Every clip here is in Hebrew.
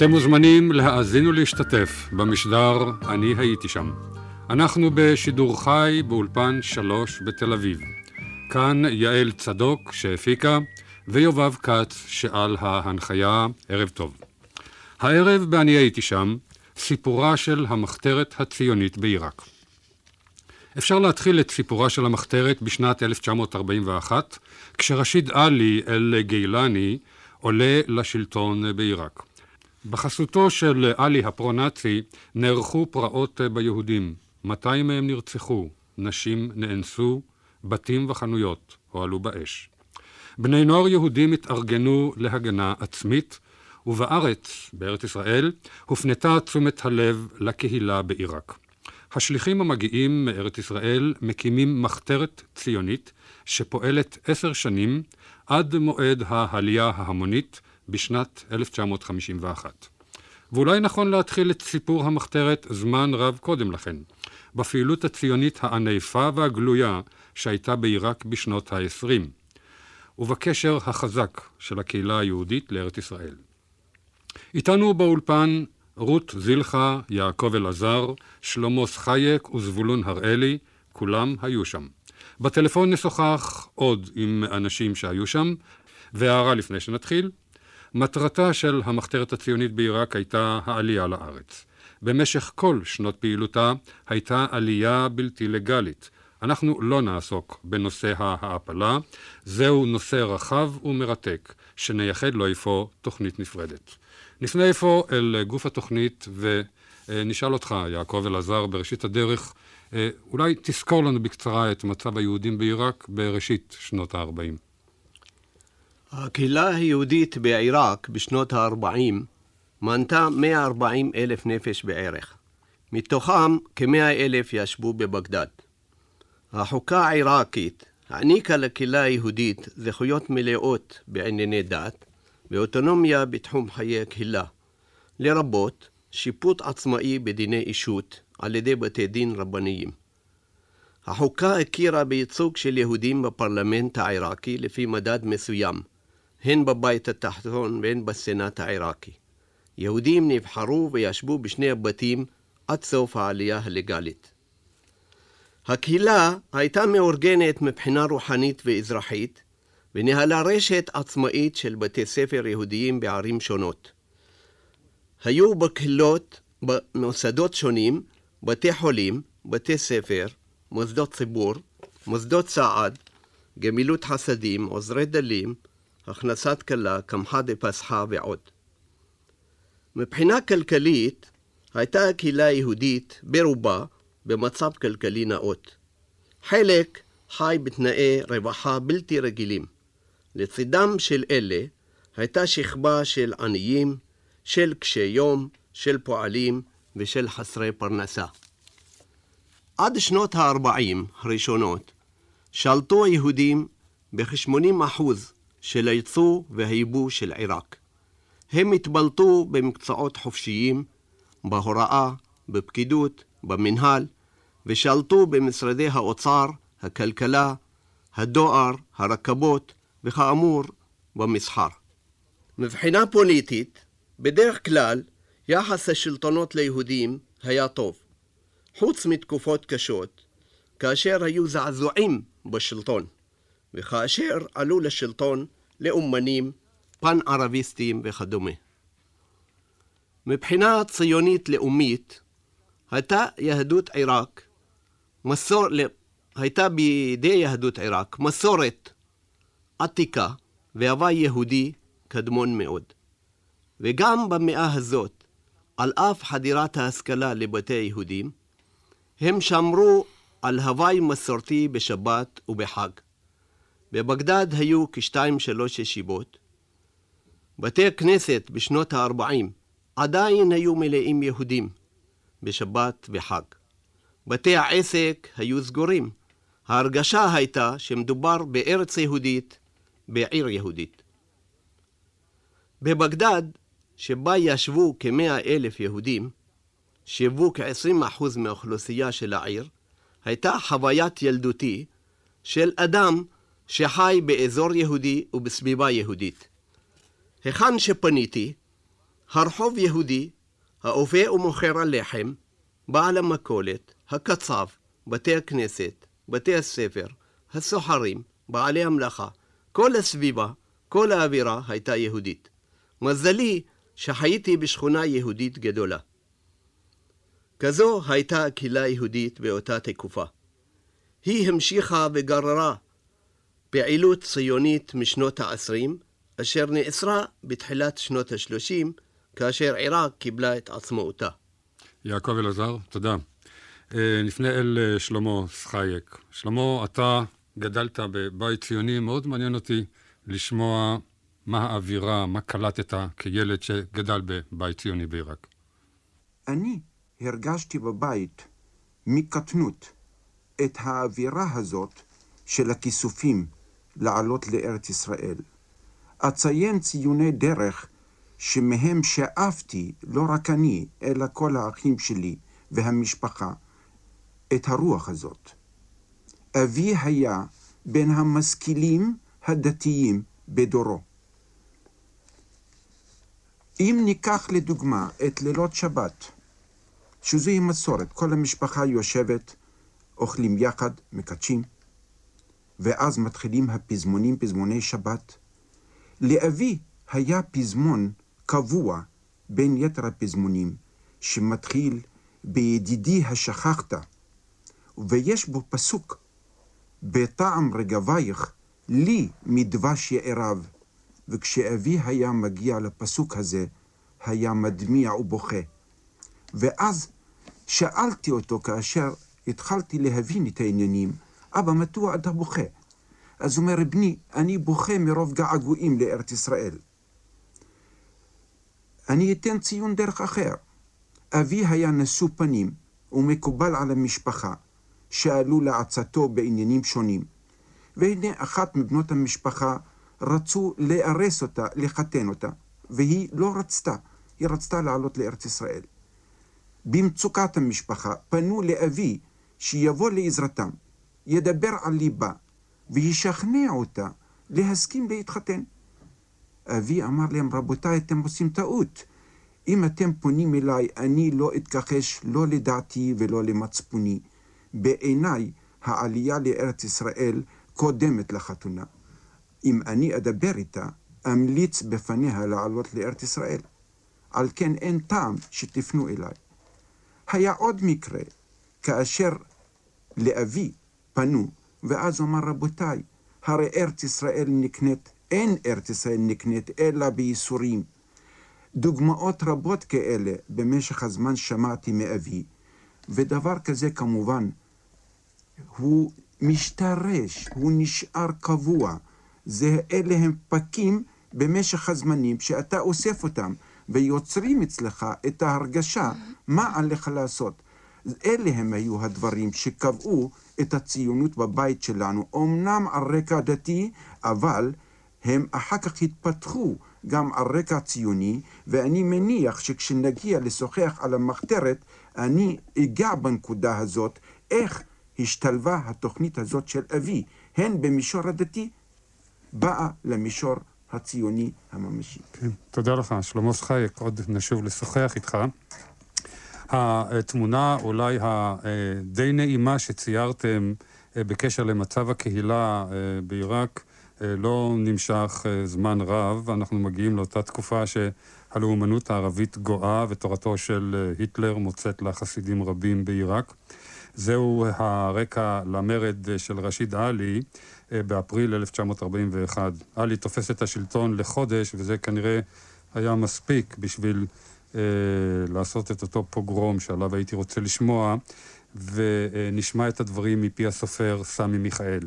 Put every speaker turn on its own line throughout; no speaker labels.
אתם מוזמנים להאזין ולהשתתף במשדר "אני הייתי שם". אנחנו בשידור חי באולפן שלוש בתל אביב. כאן יעל צדוק שהפיקה ויובב כץ שעל ההנחיה. ערב טוב. הערב ב"אני הייתי שם" סיפורה של המחתרת הציונית בעיראק. אפשר להתחיל את סיפורה של המחתרת בשנת 1941, כשרשיד עלי אל-גילני עולה לשלטון בעיראק. בחסותו של עלי הפרו-נאצי נערכו פרעות ביהודים. 200 מהם נרצחו, נשים נאנסו, בתים וחנויות הועלו באש. בני נוער יהודים התארגנו להגנה עצמית, ובארץ, בארץ ישראל, הופנתה תשומת הלב לקהילה בעיראק. השליחים המגיעים מארץ ישראל מקימים מחתרת ציונית שפועלת עשר שנים עד מועד העלייה ההמונית בשנת 1951. ואולי נכון להתחיל את סיפור המחתרת זמן רב קודם לכן, בפעילות הציונית הענפה והגלויה שהייתה בעיראק בשנות ה-20, ובקשר החזק של הקהילה היהודית לארץ ישראל. איתנו באולפן רות זילכה, יעקב אלעזר, שלמה סחייק וזבולון הראלי, כולם היו שם. בטלפון נשוחח עוד עם אנשים שהיו שם, והערה לפני שנתחיל, מטרתה של המחתרת הציונית בעיראק הייתה העלייה לארץ. במשך כל שנות פעילותה הייתה עלייה בלתי לגלית. אנחנו לא נעסוק בנושא ההעפלה, זהו נושא רחב ומרתק, שנייחד לו אפוא תוכנית נפרדת. נפנה אפוא אל גוף התוכנית ונשאל אותך, יעקב אלעזר, בראשית הדרך, אולי תזכור לנו בקצרה את מצב היהודים בעיראק בראשית שנות ה-40.
הקהילה היהודית בעיראק בשנות ה-40 מנתה 140 אלף נפש בערך. מתוכם כ-100 אלף ישבו בבגדד. החוקה העיראקית העניקה לקהילה היהודית זכויות מלאות בענייני דת ואוטונומיה בתחום חיי הקהילה, לרבות שיפוט עצמאי בדיני אישות על ידי בתי דין רבניים. החוקה הכירה בייצוג של יהודים בפרלמנט העיראקי לפי מדד מסוים, הן בבית התחתון והן בסנאט העיראקי. יהודים נבחרו וישבו בשני הבתים עד סוף העלייה הלגאלית. הקהילה הייתה מאורגנת מבחינה רוחנית ואזרחית, וניהלה רשת עצמאית של בתי ספר יהודיים בערים שונות. היו בקהילות, במוסדות שונים, בתי חולים, בתי ספר, מוסדות ציבור, מוסדות סעד, גמילות חסדים, עוזרי דלים, הכנסת כלה, קמחא דפסחא ועוד. מבחינה כלכלית, הייתה הקהילה היהודית ברובה במצב כלכלי נאות. חלק חי בתנאי רווחה בלתי רגילים. לצידם של אלה הייתה שכבה של עניים, של קשי יום, של פועלים ושל חסרי פרנסה. עד שנות ה-40 הראשונות שלטו היהודים בכ-80% של הייצוא והייבוא של עיראק. הם התבלטו במקצועות חופשיים, בהוראה, בפקידות, במנהל, ושלטו במשרדי האוצר, הכלכלה, הדואר, הרכבות, וכאמור, במסחר. מבחינה פוליטית, בדרך כלל, יחס השלטונות ליהודים היה טוב. חוץ מתקופות קשות, כאשר היו זעזועים בשלטון, וכאשר עלו לשלטון לאומנים, פן-ערביסטים וכדומה. מבחינה ציונית לאומית, הייתה יהדות עיראק, מסור, הייתה בידי יהדות עיראק מסורת עתיקה והווי יהודי קדמון מאוד. וגם במאה הזאת, על אף חדירת ההשכלה לבתי יהודים, הם שמרו על הווי מסורתי בשבת ובחג. בבגדד היו כשתיים שלוש ישיבות. בתי הכנסת בשנות ה-40 עדיין היו מלאים יהודים בשבת וחג. בתי העסק היו סגורים. ההרגשה הייתה שמדובר בארץ יהודית, בעיר יהודית. בבגדד, שבה ישבו כמאה אלף יהודים, שהיוו כ-20% מהאוכלוסייה של העיר, הייתה חוויית ילדותי של אדם שחי באזור יהודי ובסביבה יהודית. היכן שפניתי, הרחוב יהודי, האופה ומוכר הלחם, בעל המכולת, הקצב, בתי הכנסת, בתי הספר, הסוחרים, בעלי המלאכה, כל הסביבה, כל האווירה הייתה יהודית. מזלי שחייתי בשכונה יהודית גדולה. כזו הייתה הקהילה היהודית באותה תקופה. היא המשיכה וגררה פעילות ציונית משנות ה-20, אשר נאסרה בתחילת שנות ה-30, כאשר עיראק קיבלה את עצמאותה.
יעקב אלעזר, תודה. אה, נפנה אל אה, שלמה סחייק. שלמה, אתה גדלת בבית ציוני, מאוד מעניין אותי לשמוע מה האווירה, מה קלטת כילד שגדל בבית ציוני בעיראק.
אני הרגשתי בבית מקטנות את האווירה הזאת של הכיסופים לעלות לארץ ישראל. אציין ציוני דרך שמהם שאפתי, לא רק אני, אלא כל האחים שלי והמשפחה, את הרוח הזאת. אבי היה בין המשכילים הדתיים בדורו. אם ניקח לדוגמה את לילות שבת, שזוהי מסורת, כל המשפחה יושבת, אוכלים יחד, מקדשים, ואז מתחילים הפזמונים, פזמוני שבת. לאבי היה פזמון קבוע בין יתר הפזמונים, שמתחיל בידידי השכחת, ויש בו פסוק, בטעם רגבייך לי מדבש יערב, וכשאבי היה מגיע לפסוק הזה, היה מדמיע ובוכה. ואז שאלתי אותו כאשר התחלתי להבין את העניינים, אבא, מדוע אתה בוכה? אז הוא אומר, בני, אני בוכה מרוב געגועים לארץ ישראל. אני אתן ציון דרך אחר. אבי היה נשוא פנים ומקובל על המשפחה, שעלו לעצתו בעניינים שונים. והנה אחת מבנות המשפחה רצו לארס אותה, לחתן אותה, והיא לא רצתה, היא רצתה לעלות לארץ ישראל. במצוקת המשפחה פנו לאבי שיבוא לעזרתם, ידבר על ליבה, וישכנע אותה להסכים להתחתן. אבי אמר להם, רבותיי, אתם עושים טעות. אם אתם פונים אליי, אני לא אתכחש לא לדעתי ולא למצפוני. בעיניי, העלייה לארץ ישראל קודמת לחתונה. אם אני אדבר איתה, אמליץ בפניה לעלות לארץ ישראל. על כן אין טעם שתפנו אליי. היה עוד מקרה, כאשר לאבי פנו, ואז אמר, רבותיי, הרי ארץ ישראל נקנית, אין ארץ ישראל נקנית אלא בייסורים. דוגמאות רבות כאלה במשך הזמן שמעתי מאבי, ודבר כזה כמובן הוא משתרש, הוא נשאר קבוע. זה, אלה הם פקים במשך הזמנים שאתה אוסף אותם, ויוצרים אצלך את ההרגשה מה עליך לעשות. אלה הם היו הדברים שקבעו את הציונות בבית שלנו, אמנם על רקע דתי, אבל הם אחר כך התפתחו גם על רקע ציוני, ואני מניח שכשנגיע לשוחח על המחתרת, אני אגע בנקודה הזאת, איך השתלבה התוכנית הזאת של אבי, הן במישור הדתי, באה למישור הציוני הממשי.
כן, תודה לך, שלמה סחייק, עוד נשוב לשוחח איתך. התמונה אולי הדי נעימה שציירתם אה, בקשר למצב הקהילה אה, בעיראק אה, לא נמשך זמן רב. אנחנו מגיעים לאותה תקופה שהלאומנות הערבית גואה ותורתו של היטלר מוצאת לה חסידים רבים בעיראק. זהו הרקע למרד של רשיד עלי באפריל 1941. עלי תופס את השלטון לחודש, וזה כנראה היה מספיק בשביל אה, לעשות את אותו פוגרום שעליו הייתי רוצה לשמוע, ונשמע את הדברים מפי הסופר סמי מיכאל.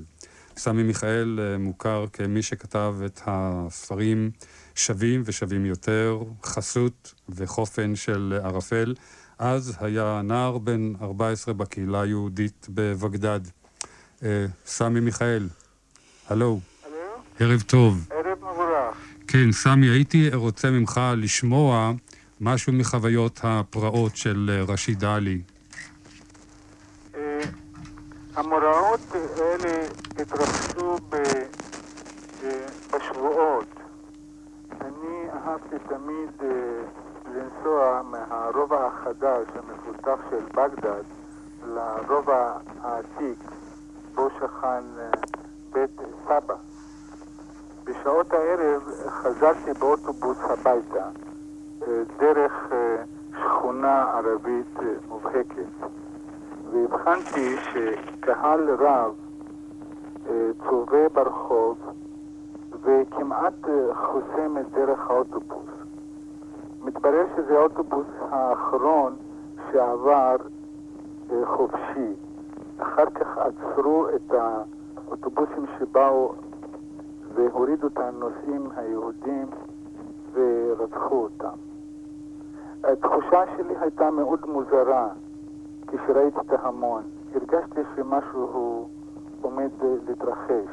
סמי מיכאל אה, מוכר כמי שכתב את הספרים שווים ושווים יותר, חסות וחופן של ערפל. אז היה נער בן 14 בקהילה היהודית בבגדד. אה, סמי מיכאל, הלו.
הלו.
ערב טוב.
ערב מבורך.
כן, סמי, הייתי רוצה ממך לשמוע משהו מחוויות הפרעות של אה, רשיד עלי.
אה, המאורעות האלה התרחשו בשבועות. אני אהבתי תמיד לנסוע מהרובע החדש המפותח של בגדד לרובע העתיק בו שכן אה, בית סבא. בשעות הערב חזרתי באוטובוס הביתה אה, דרך אה, שכונה ערבית מובהקת והבחנתי שקהל רב צובא ברחוב וכמעט חוסם את דרך האוטובוס. מתברר שזה האוטובוס האחרון שעבר חופשי. אחר כך עצרו את האוטובוסים שבאו והורידו את הנוסעים היהודים ורצחו אותם. התחושה שלי הייתה מאוד מוזרה כשראיתי את ההמון. הרגשתי שמשהו עומד להתרחש.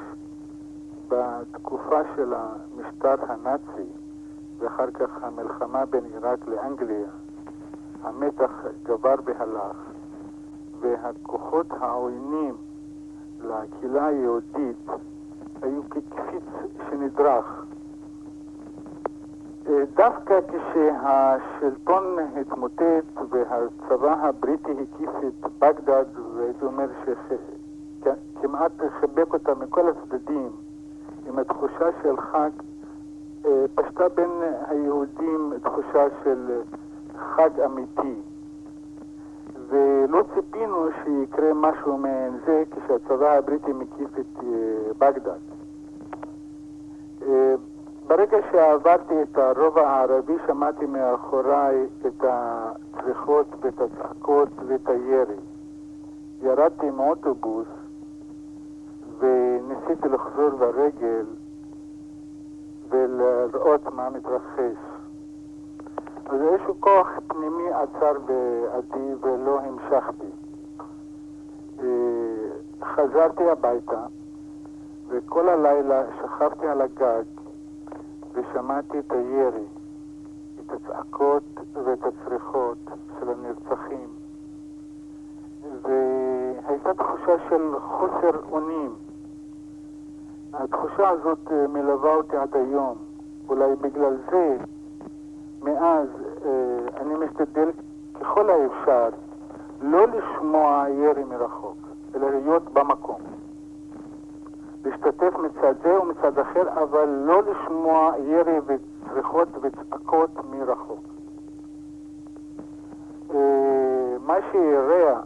בתקופה של המשטר הנאצי ואחר כך המלחמה בין עיראק לאנגליה, המתח גבר והלך, והכוחות העוינים לקהילה היהודית היו כקפיץ שנדרך. אה, דווקא כשהשלטון התמוטט והצבא הבריטי הקיף את בגדד, והייתי אומר שכמעט חיבק אותה מכל הצדדים, עם התחושה של חג, אה, פשטה בין היהודים תחושה של חג אמיתי. ולא ציפינו שיקרה משהו מעין זה כשהצבא הבריטי מקיף את אה, בגדד. ברגע שעברתי את הרובע הערבי שמעתי מאחוריי את הצריחות ואת הצעקות ואת הירי. ירדתי מאוטובוס וניסיתי לחזור ברגל ולראות מה מתרחש. אז איזשהו כוח פנימי עצר בעדי ולא המשכתי. אה, חזרתי הביתה וכל הלילה שכבתי על הגג ושמעתי את הירי, את הצעקות ואת הצריחות של הנרצחים והייתה תחושה של חוסר אונים. התחושה הזאת אה, מלווה אותי עד היום. אולי בגלל זה מאז אה, אני משתדל ככל האפשר לא לשמוע ירי מרחוק, אלא להיות במקום. להשתתף מצד זה ומצד אחר, אבל לא לשמוע ירי וצריחות וצעקות מרחוק. אה, מה שאירע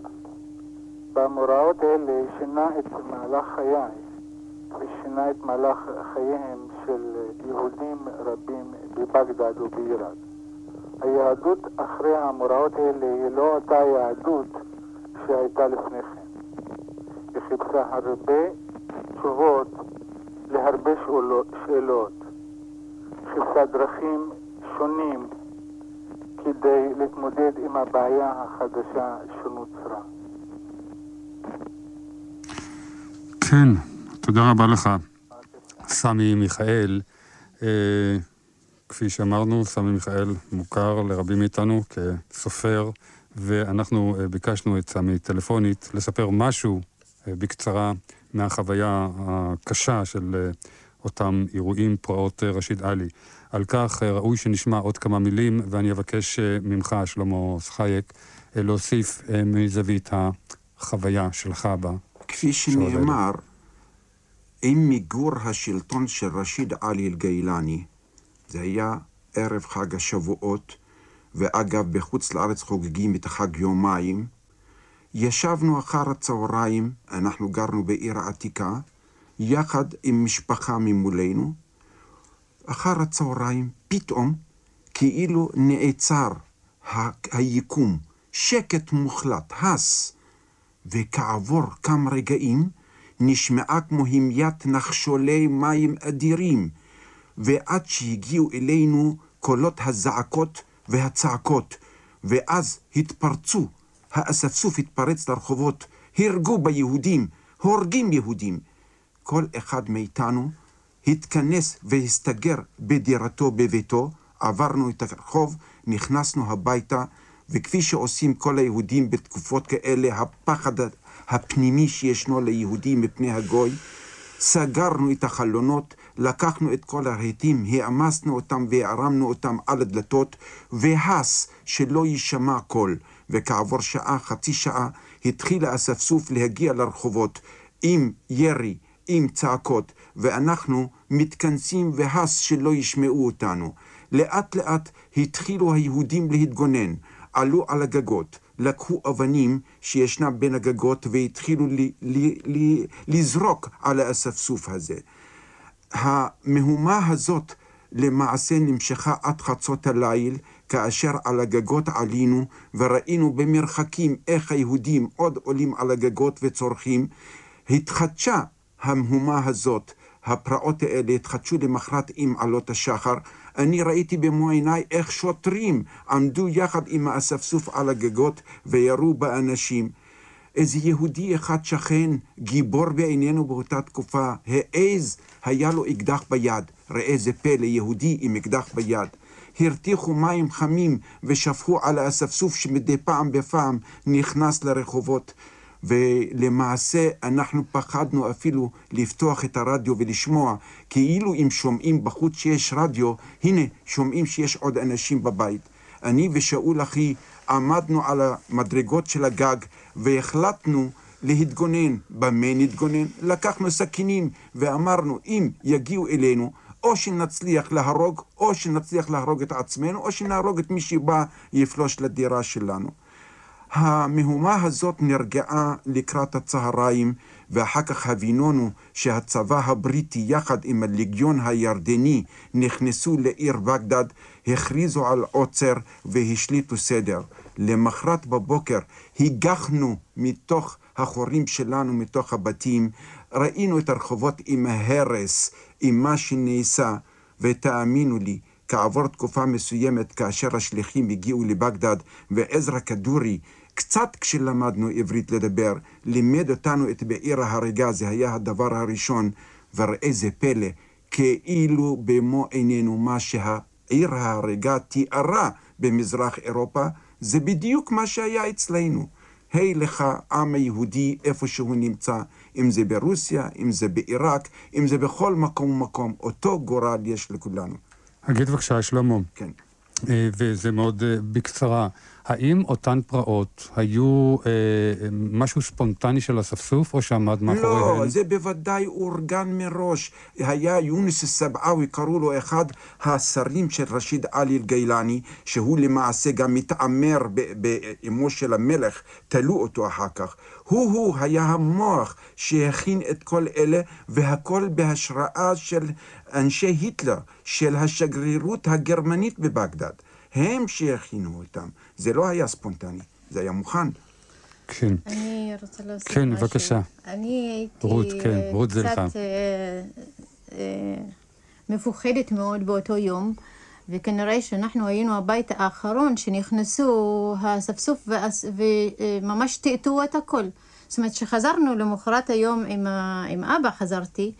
במאורעות האלה שינה את מהלך חיי ושינה את מהלך חייהם של יהודים רבים בבגדד ובעיראק. היהדות אחרי המאורעות האלה היא לא אותה יהדות שהייתה לפני כן. היא חיפשה הרבה תשובות להרבה שאלות. חיפשה דרכים שונים כדי להתמודד עם הבעיה החדשה שנוצרה.
כן, תודה רבה לך, סמי מיכאל. אה, כפי שאמרנו, סמי מיכאל מוכר לרבים מאיתנו כסופר, ואנחנו אה, ביקשנו את סמי טלפונית לספר משהו אה, בקצרה מהחוויה הקשה של אה, אותם אירועים, פרעות רשיד עלי. על כך ראוי שנשמע עוד כמה מילים, ואני אבקש ממך, שלמה סחייק, להוסיף מזווית החוויה שלך בה.
כפי שנאמר, עם מיגור השלטון של רשיד עלי אל-גילני, זה היה ערב חג השבועות, ואגב, בחוץ לארץ חוגגים את החג יומיים. ישבנו אחר הצהריים, אנחנו גרנו בעיר העתיקה, יחד עם משפחה ממולנו. אחר הצהריים, פתאום, כאילו נעצר היקום, שקט מוחלט, הס, וכעבור כמה רגעים נשמעה כמו המיית נחשולי מים אדירים, ועד שהגיעו אלינו קולות הזעקות והצעקות, ואז התפרצו, האספסוף התפרץ לרחובות, הרגו ביהודים, הורגים יהודים. כל אחד מאיתנו התכנס והסתגר בדירתו בביתו, עברנו את הרחוב, נכנסנו הביתה, וכפי שעושים כל היהודים בתקופות כאלה, הפחד הפנימי שישנו ליהודים מפני הגוי, סגרנו את החלונות לקחנו את כל הרהיטים, העמסנו אותם והרמנו אותם על הדלתות, והס שלא יישמע קול. וכעבור שעה, חצי שעה, התחיל האספסוף להגיע לרחובות עם ירי, עם צעקות, ואנחנו מתכנסים והס שלא ישמעו אותנו. לאט לאט התחילו היהודים להתגונן, עלו על הגגות, לקחו אבנים שישנם בין הגגות והתחילו לי, לי, לי, לזרוק על האספסוף הזה. המהומה הזאת למעשה נמשכה עד חצות הליל, כאשר על הגגות עלינו וראינו במרחקים איך היהודים עוד עולים על הגגות וצורכים, התחדשה המהומה הזאת, הפרעות האלה התחדשו למחרת עם עלות השחר. אני ראיתי במו עיניי איך שוטרים עמדו יחד עם האספסוף על הגגות וירו באנשים. איזה יהודי אחד שכן, גיבור בעינינו באותה תקופה, העז, היה לו אקדח ביד. ראה זה פלא, יהודי עם אקדח ביד. הרתיחו מים חמים ושפכו על האספסוף שמדי פעם בפעם נכנס לרחובות. ולמעשה אנחנו פחדנו אפילו לפתוח את הרדיו ולשמוע, כאילו אם שומעים בחוץ שיש רדיו, הנה, שומעים שיש עוד אנשים בבית. אני ושאול אחי עמדנו על המדרגות של הגג והחלטנו להתגונן. במה נתגונן? לקחנו סכינים ואמרנו, אם יגיעו אלינו, או שנצליח להרוג, או שנצליח להרוג את עצמנו, או שנהרוג את מי שבא יפלוש לדירה שלנו. המהומה הזאת נרגעה לקראת הצהריים, ואחר כך הבינונו שהצבא הבריטי יחד עם הליגיון הירדני נכנסו לעיר בגדד, הכריזו על עוצר והשליטו סדר. למחרת בבוקר הגחנו מתוך החורים שלנו, מתוך הבתים, ראינו את הרחובות עם ההרס, עם מה שנעשה, ותאמינו לי, כעבור תקופה מסוימת, כאשר השליחים הגיעו לבגדד, ועזרא כדורי, קצת כשלמדנו עברית לדבר, לימד אותנו את בעיר ההריגה, זה היה הדבר הראשון, וראה זה פלא, כאילו במו עינינו מה שהעיר ההריגה תיארה במזרח אירופה, זה בדיוק מה שהיה אצלנו. היי לך, עם היהודי, איפה שהוא נמצא, אם זה ברוסיה, אם זה בעיראק, אם זה בכל מקום ומקום, אותו גורל יש לכולנו.
אגיד בבקשה, שלמה.
כן.
אה, וזה מאוד אה, בקצרה. האם אותן פרעות היו אה, משהו ספונטני של אספסוף, או שעמד מאחוריהן?
לא, זה בוודאי אורגן מראש. היה יונס סבעאווי, קראו לו אחד השרים של רשיד עלי אל-גילני, שהוא למעשה גם מתעמר באמו של המלך, תלו אותו אחר כך. הוא-הוא היה המוח שהכין את כל אלה, והכל בהשראה של אנשי היטלר, של השגרירות הגרמנית בבגדד. הם שהכינו אותם. זה לא היה ספונטני, זה היה מוכן.
כן.
אני רוצה להוסיף
כן,
משהו.
בבקשה.
אני הייתי
רות, כן, רות זה לך.
קצת אה, אה, מפוחדת מאוד באותו יום, וכנראה שאנחנו היינו הבית האחרון שנכנסו האספסוף ואס- וממש טאטאו את הכל. זאת אומרת, כשחזרנו למחרת היום עם, ה- עם אבא, חזרתי,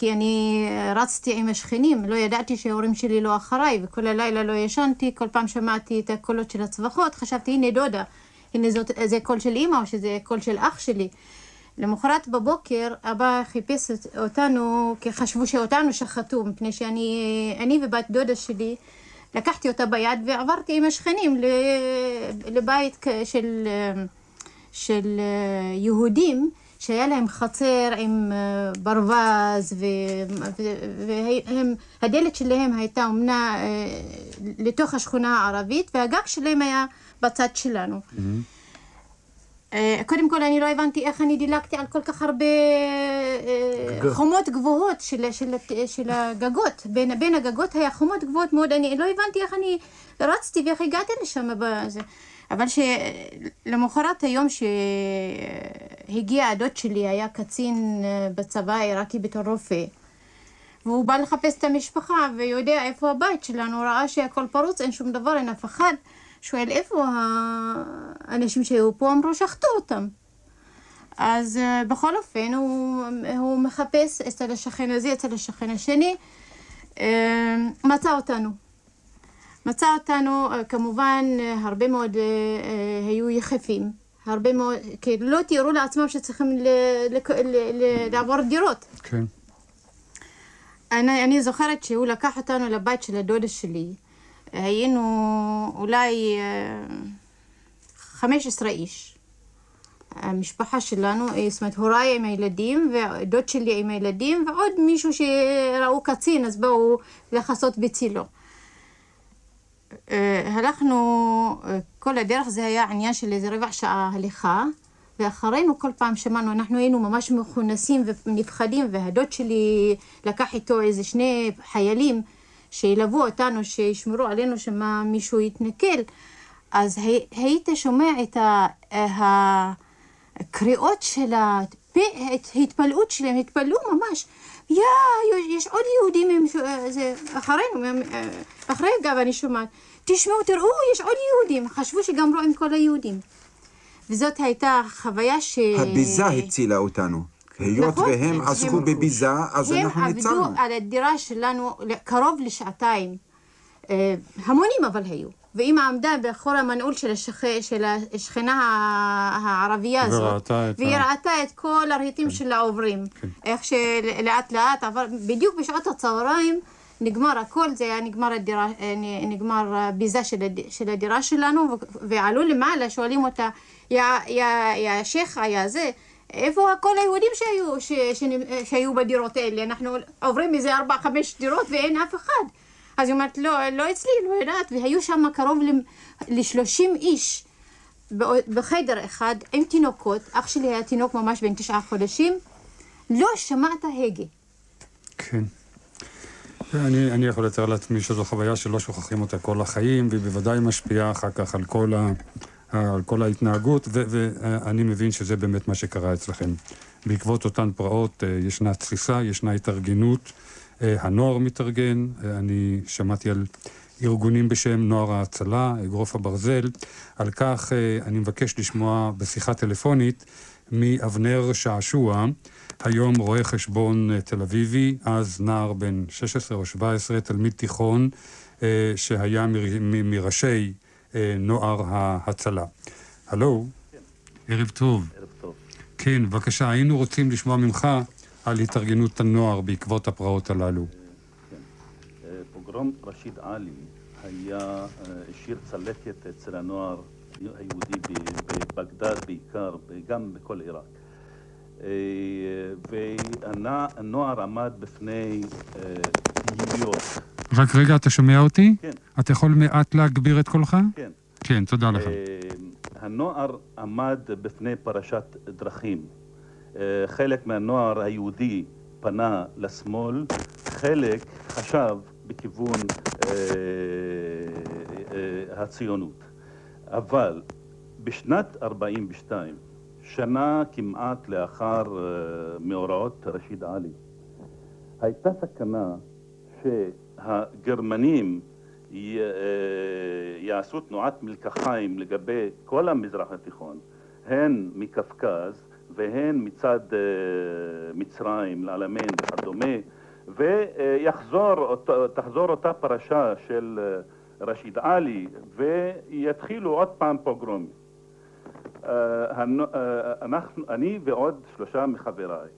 כי אני רצתי עם השכנים, לא ידעתי שההורים שלי לא אחריי, וכל הלילה לא ישנתי, כל פעם שמעתי את הקולות של הצווחות, חשבתי, הנה דודה, הנה זאת, זה קול של אימא או שזה קול של אח שלי. למחרת בבוקר אבא חיפש אותנו, כי חשבו שאותנו שחטו, מפני שאני אני ובת דודה שלי, לקחתי אותה ביד ועברתי עם השכנים לבית של, של יהודים. שהיה להם חצר עם אה, ברווז, והדלת שלהם הייתה אומנה אה, לתוך השכונה הערבית, והגג שלהם היה בצד שלנו. אה, קודם כל, אני לא הבנתי איך אני דילגתי על כל כך הרבה אה, חומות גבוהות של, של, של הגגות. בין, בין הגגות היה חומות גבוהות מאוד, אני לא הבנתי איך אני רצתי ואיך הגעתי לשם. בזה. אבל שלמחרת היום שהגיע הדוד שלי, היה קצין אה, בצבא העיראקי בתור רופא. והוא בא לחפש את המשפחה ויודע איפה הבית שלנו, ראה שהכל פרוץ, אין שום דבר, אין אף אחד. שואל איפה האנשים שהיו פה, אמרו שחטו אותם. אז uh, בכל אופן הוא, הוא מחפש אצל השכן הזה, אצל השכן השני, uh, מצא אותנו. מצא אותנו, uh, כמובן, uh, הרבה מאוד uh, היו יחפים. הרבה מאוד, כי לא תיארו לעצמם שצריכים ל, ל, ל, ל, לעבור דירות.
כן.
אני, אני זוכרת שהוא לקח אותנו לבית של הדודה שלי. היינו אולי אה, 15 איש. המשפחה שלנו, אה, זאת אומרת הוריי עם הילדים, ודוד שלי עם הילדים, ועוד מישהו שראו קצין, אז באו לכסות בצילו. אה, הלכנו, אה, כל הדרך זה היה עניין של איזה רבע שעה הליכה, ואחרינו כל פעם שמענו, אנחנו היינו ממש מכונסים ונפחדים, והדוד שלי לקח איתו איזה שני חיילים שילוו אותנו, שישמרו עלינו שמה מישהו יתנכל, אז היית שומע את הקריאות של ההתפלאות שלהם, התפלאו ממש. יא, יש עוד יהודים אחרינו, אחרי אגב אני שומעת. תשמעו, תראו, יש עוד יהודים. חשבו שגם רואים כל היהודים. וזאת הייתה חוויה ש...
הביזה הצילה אותנו. היות נכון, והם עסקו בביזה, אז אנחנו ניצלנו.
הם עבדו על הדירה שלנו קרוב לשעתיים. אה, המונים אבל היו. ואימא עמדה באחור המנעול של, השכ... של השכנה הערבייה הזאת. וראתה את והיא ה... ראתה את כל הרהיטים כן. של העוברים. כן. איך שלאט לאט עבר, בדיוק בשעות הצהריים נגמר הכל, זה היה נגמר, אה, נגמר הביזה של, הד... של הדירה שלנו, ועלו למעלה, שואלים אותה, יא, יא, שייחה, יא זה, איפה כל היהודים שהיו, ש... ש... שהיו בדירות האלה? אנחנו עוברים איזה ארבע, חמש דירות ואין אף אחד. אז היא אומרת, לא, לא אצלי, לא יודעת, והיו שם קרוב ל-30 איש בחדר אחד עם תינוקות, אח שלי היה תינוק ממש בן תשעה חודשים, לא שמעת הגה.
כן. אני, אני יכול לתאר לעצמי שזו חוויה שלא שוכחים אותה כל החיים, והיא בוודאי משפיעה אחר כך על כל, ה, על כל ההתנהגות, ואני מבין שזה באמת מה שקרה אצלכם. בעקבות אותן פרעות אה, ישנה תסיסה, ישנה התארגנות. אה, הנוער מתארגן, אה, אני שמעתי על ארגונים בשם נוער ההצלה, אגרוף הברזל. על כך אני מבקש לשמוע בשיחה טלפונית מאבנר שעשוע, היום רואה חשבון תל אביבי, אז נער בן 16 או 17, תלמיד תיכון, שהיה מראשי נוער ההצלה. הלו? כן. ערב טוב.
ערב טוב.
כן, בבקשה, היינו רוצים לשמוע ממך על התארגנות הנוער בעקבות הפרעות הללו. כן.
אה, פוגרום רשיד עלי היה, אה, השאיר צלקת אצל הנוער היהודי בבגדד בעיקר, וגם בכל עיראק. אה, והנוער עמד בפני דמויות.
רק רגע, אתה שומע אותי?
כן.
אתה יכול מעט להגביר את קולך?
כן.
כן, תודה לך.
הנוער עמד בפני פרשת דרכים. אה, חלק מהנוער היהודי פנה לשמאל, חלק חשב בכיוון אה, אה, הציונות. אבל בשנת 42, שנה כמעט לאחר מאורעות רשיד עלי, הייתה סכנה שהגרמנים יעשו תנועת מלקחיים לגבי כל המזרח התיכון, הן מקווקז והן מצד אה, מצרים, לעלמיין וכדומה, ותחזור אותה פרשה של אה, רשיד עלי, ויתחילו עוד פעם פוגרומים. אה, אני ועוד שלושה מחבריי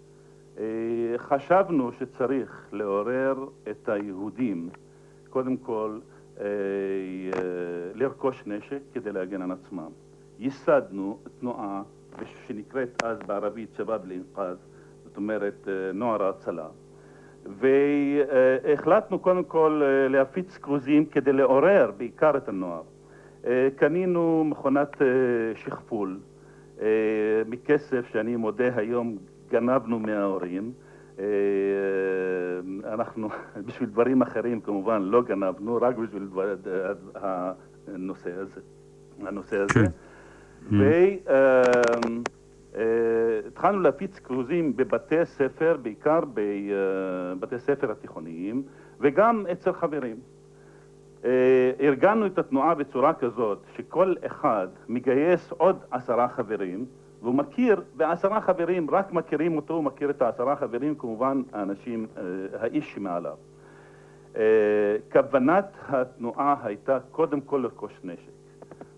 חשבנו שצריך לעורר את היהודים, קודם כל לרכוש נשק כדי להגן על עצמם. ייסדנו תנועה שנקראת אז בערבית שבאב לאינקאז, זאת אומרת אה, נוער ההצלה. והחלטנו קודם כל אה, להפיץ כרוזים כדי לעורר בעיקר את הנוער. אה, קנינו מכונת שכפול מכסף שאני מודה היום גנבנו מההורים. אנחנו בשביל דברים אחרים כמובן לא גנבנו, רק בשביל דבר, הנושא הזה. הנושא הזה. כן. והתחלנו אה, להפיץ כרוזים בבתי ספר, בעיקר בבתי ספר התיכוניים, וגם אצל חברים. אה, ארגנו את התנועה בצורה כזאת שכל אחד מגייס עוד עשרה חברים והוא מכיר, ועשרה חברים רק מכירים אותו, הוא מכיר את העשרה חברים, כמובן האנשים, אה, האיש שמעליו. כוונת התנועה הייתה קודם כל לרכוש נשק.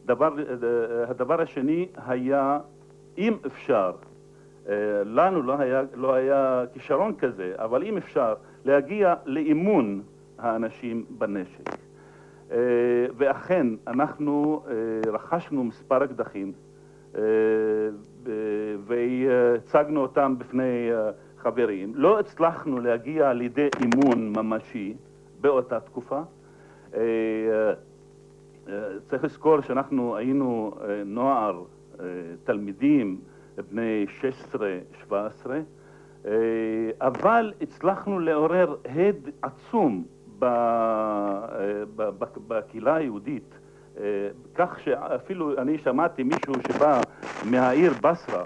דבר, הדבר השני היה, אם אפשר, לנו לא היה, לא היה כישרון כזה, אבל אם אפשר להגיע לאימון האנשים בנשק. אה, ואכן, אנחנו אה, רכשנו מספר אקדחים אה, והצגנו אותם בפני חברים. לא הצלחנו להגיע לידי אימון ממשי באותה תקופה. צריך לזכור שאנחנו היינו נוער, תלמידים בני 16-17, אבל הצלחנו לעורר הד עצום בקהילה היהודית, אה, כך שאפילו אני שמעתי מישהו שבא מהעיר בסרה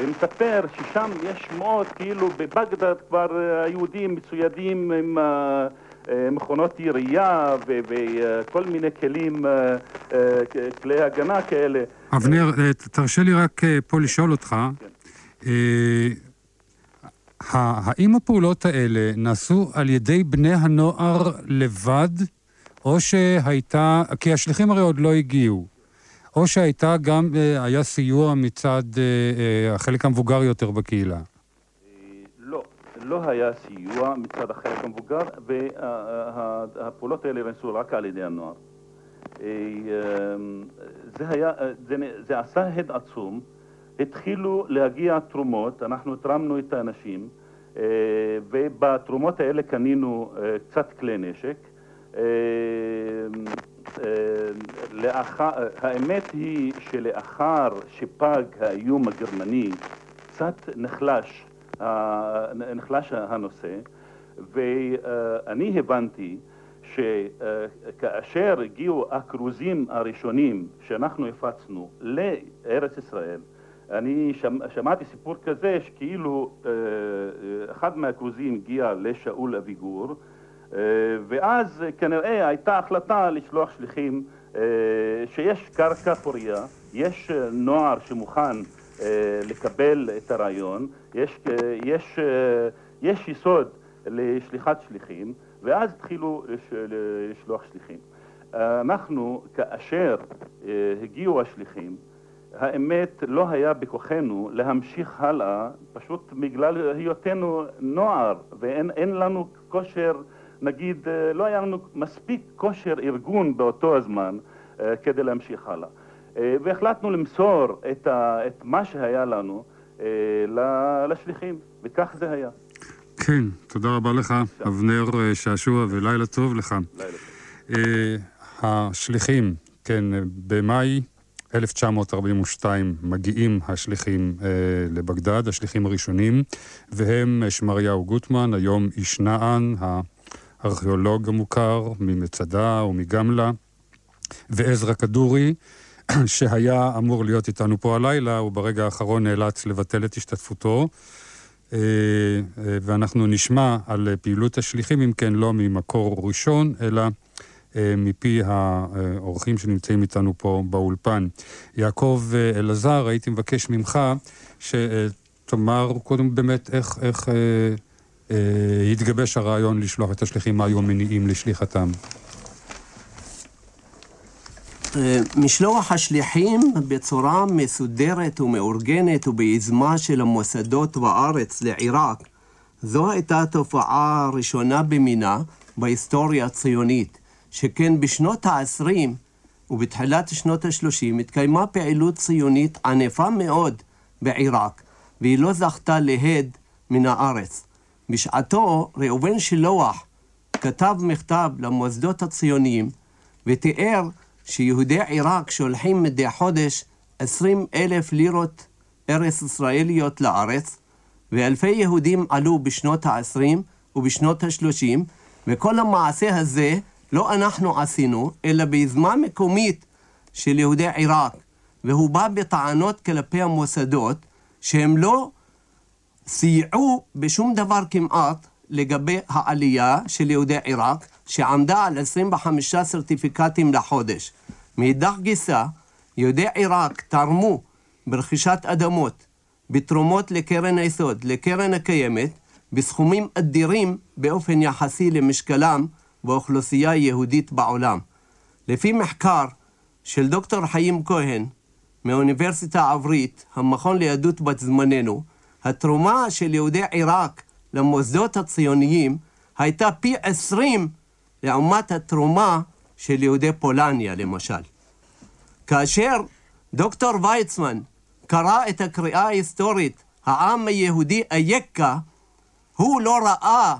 ומספר ששם יש שמועות כאילו בבגדד כבר אה, היהודים מצוידים עם אה, מכונות ירייה וכל מיני כלים, כלי הגנה כאלה.
אבנר, תרשה לי רק פה לשאול אותך. כן. האם הפעולות האלה נעשו על ידי בני הנוער לבד, או שהייתה, כי השליחים הרי עוד לא הגיעו, או שהייתה גם, אה, היה סיוע מצד אה, אה, החלק המבוגר יותר בקהילה?
לא, לא היה סיוע מצד החלק המבוגר, והפעולות האלה נעשו רק על ידי הנוער. זה, היה, זה, זה עשה הד עצום. התחילו להגיע תרומות, אנחנו תרמנו את האנשים אה, ובתרומות האלה קנינו אה, קצת כלי נשק. אה, לאחר, האמת היא שלאחר שפג האיום הגרמני קצת נחלש, נחלש הנושא ואני הבנתי שכאשר הגיעו הכרוזים הראשונים שאנחנו הפצנו לארץ ישראל אני שמע, שמעתי סיפור כזה שכאילו אה, אה, אחד מהכרוזים הגיע לשאול אביגור אה, ואז כנראה הייתה החלטה לשלוח שליחים שיש קרקע פוריה, יש נוער שמוכן לקבל את הרעיון, יש, יש, יש יסוד לשליחת שליחים ואז התחילו לשלוח שליחים. אנחנו, כאשר הגיעו השליחים האמת לא היה בכוחנו להמשיך הלאה, פשוט בגלל היותנו נוער ואין לנו כושר, נגיד, אה, לא היה לנו מספיק כושר ארגון באותו הזמן אה, כדי להמשיך הלאה. אה, והחלטנו למסור את, ה, את מה שהיה לנו לשליחים, וכך זה היה.
כן, תודה רבה לך, אבנר שעשוע, ולילה טוב לך. לילה טוב. השליחים, כן, במאי 1942 מגיעים השליחים אה, לבגדד, השליחים הראשונים, והם שמריהו גוטמן, היום איש נען, הארכיאולוג המוכר ממצדה ומגמלה, ועזרא כדורי, שהיה אמור להיות איתנו פה הלילה, וברגע האחרון נאלץ לבטל את השתתפותו. אה, אה, ואנחנו נשמע על פעילות השליחים, אם כן, לא ממקור ראשון, אלא אה, מפי האורחים שנמצאים איתנו פה באולפן. יעקב אה, אלעזר, הייתי מבקש ממך שתאמר קודם באמת איך, איך אה, אה, התגבש הרעיון לשלוח את השליחים, מה היו המניעים לשליחתם.
משלוח השליחים בצורה מסודרת ומאורגנת וביזמה של המוסדות בארץ לעיראק, זו הייתה תופעה ראשונה במינה בהיסטוריה הציונית. שכן בשנות ה-20 ובתחילת שנות ה-30 התקיימה פעילות ציונית ענפה מאוד בעיראק, והיא לא זכתה להד מן הארץ. בשעתו ראובן שילוח כתב מכתב למוסדות הציוניים ותיאר שיהודי עיראק שולחים מדי חודש עשרים אלף לירות ארץ ישראליות לארץ, ואלפי יהודים עלו בשנות ה-20 ובשנות ה-30, וכל המעשה הזה לא אנחנו עשינו, אלא ביזמה מקומית של יהודי עיראק, והוא בא בטענות כלפי המוסדות שהם לא סייעו בשום דבר כמעט לגבי העלייה של יהודי עיראק, שעמדה על 25 סרטיפיקטים לחודש. מאידך גיסא, יהודי עיראק תרמו ברכישת אדמות, בתרומות לקרן היסוד, לקרן הקיימת, בסכומים אדירים באופן יחסי למשקלם באוכלוסייה היהודית בעולם. לפי מחקר של דוקטור חיים כהן מהאוניברסיטה העברית, המכון ליהדות בת זמננו, התרומה של יהודי עיראק למוסדות הציוניים הייתה פי עשרים לעומת התרומה של יהודי פולניה, למשל. כאשר דוקטור ויצמן קרא את הקריאה ההיסטורית, העם היהודי אייכה, הוא לא ראה,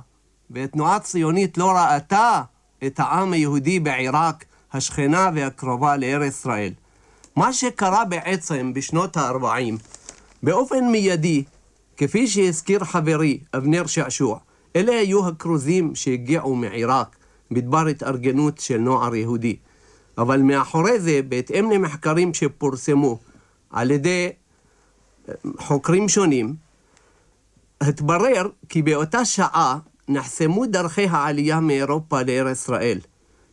והתנועה הציונית לא ראתה, את העם היהודי בעיראק, השכנה והקרובה לארץ ישראל. מה שקרה בעצם בשנות ה-40, באופן מיידי, כפי שהזכיר חברי אבנר שעשוע, אלה היו הכרוזים שהגיעו מעיראק בדבר התארגנות של נוער יהודי. אבל מאחורי זה, בהתאם למחקרים שפורסמו על ידי אה, חוקרים שונים, התברר כי באותה שעה נחסמו דרכי העלייה מאירופה לארץ ישראל,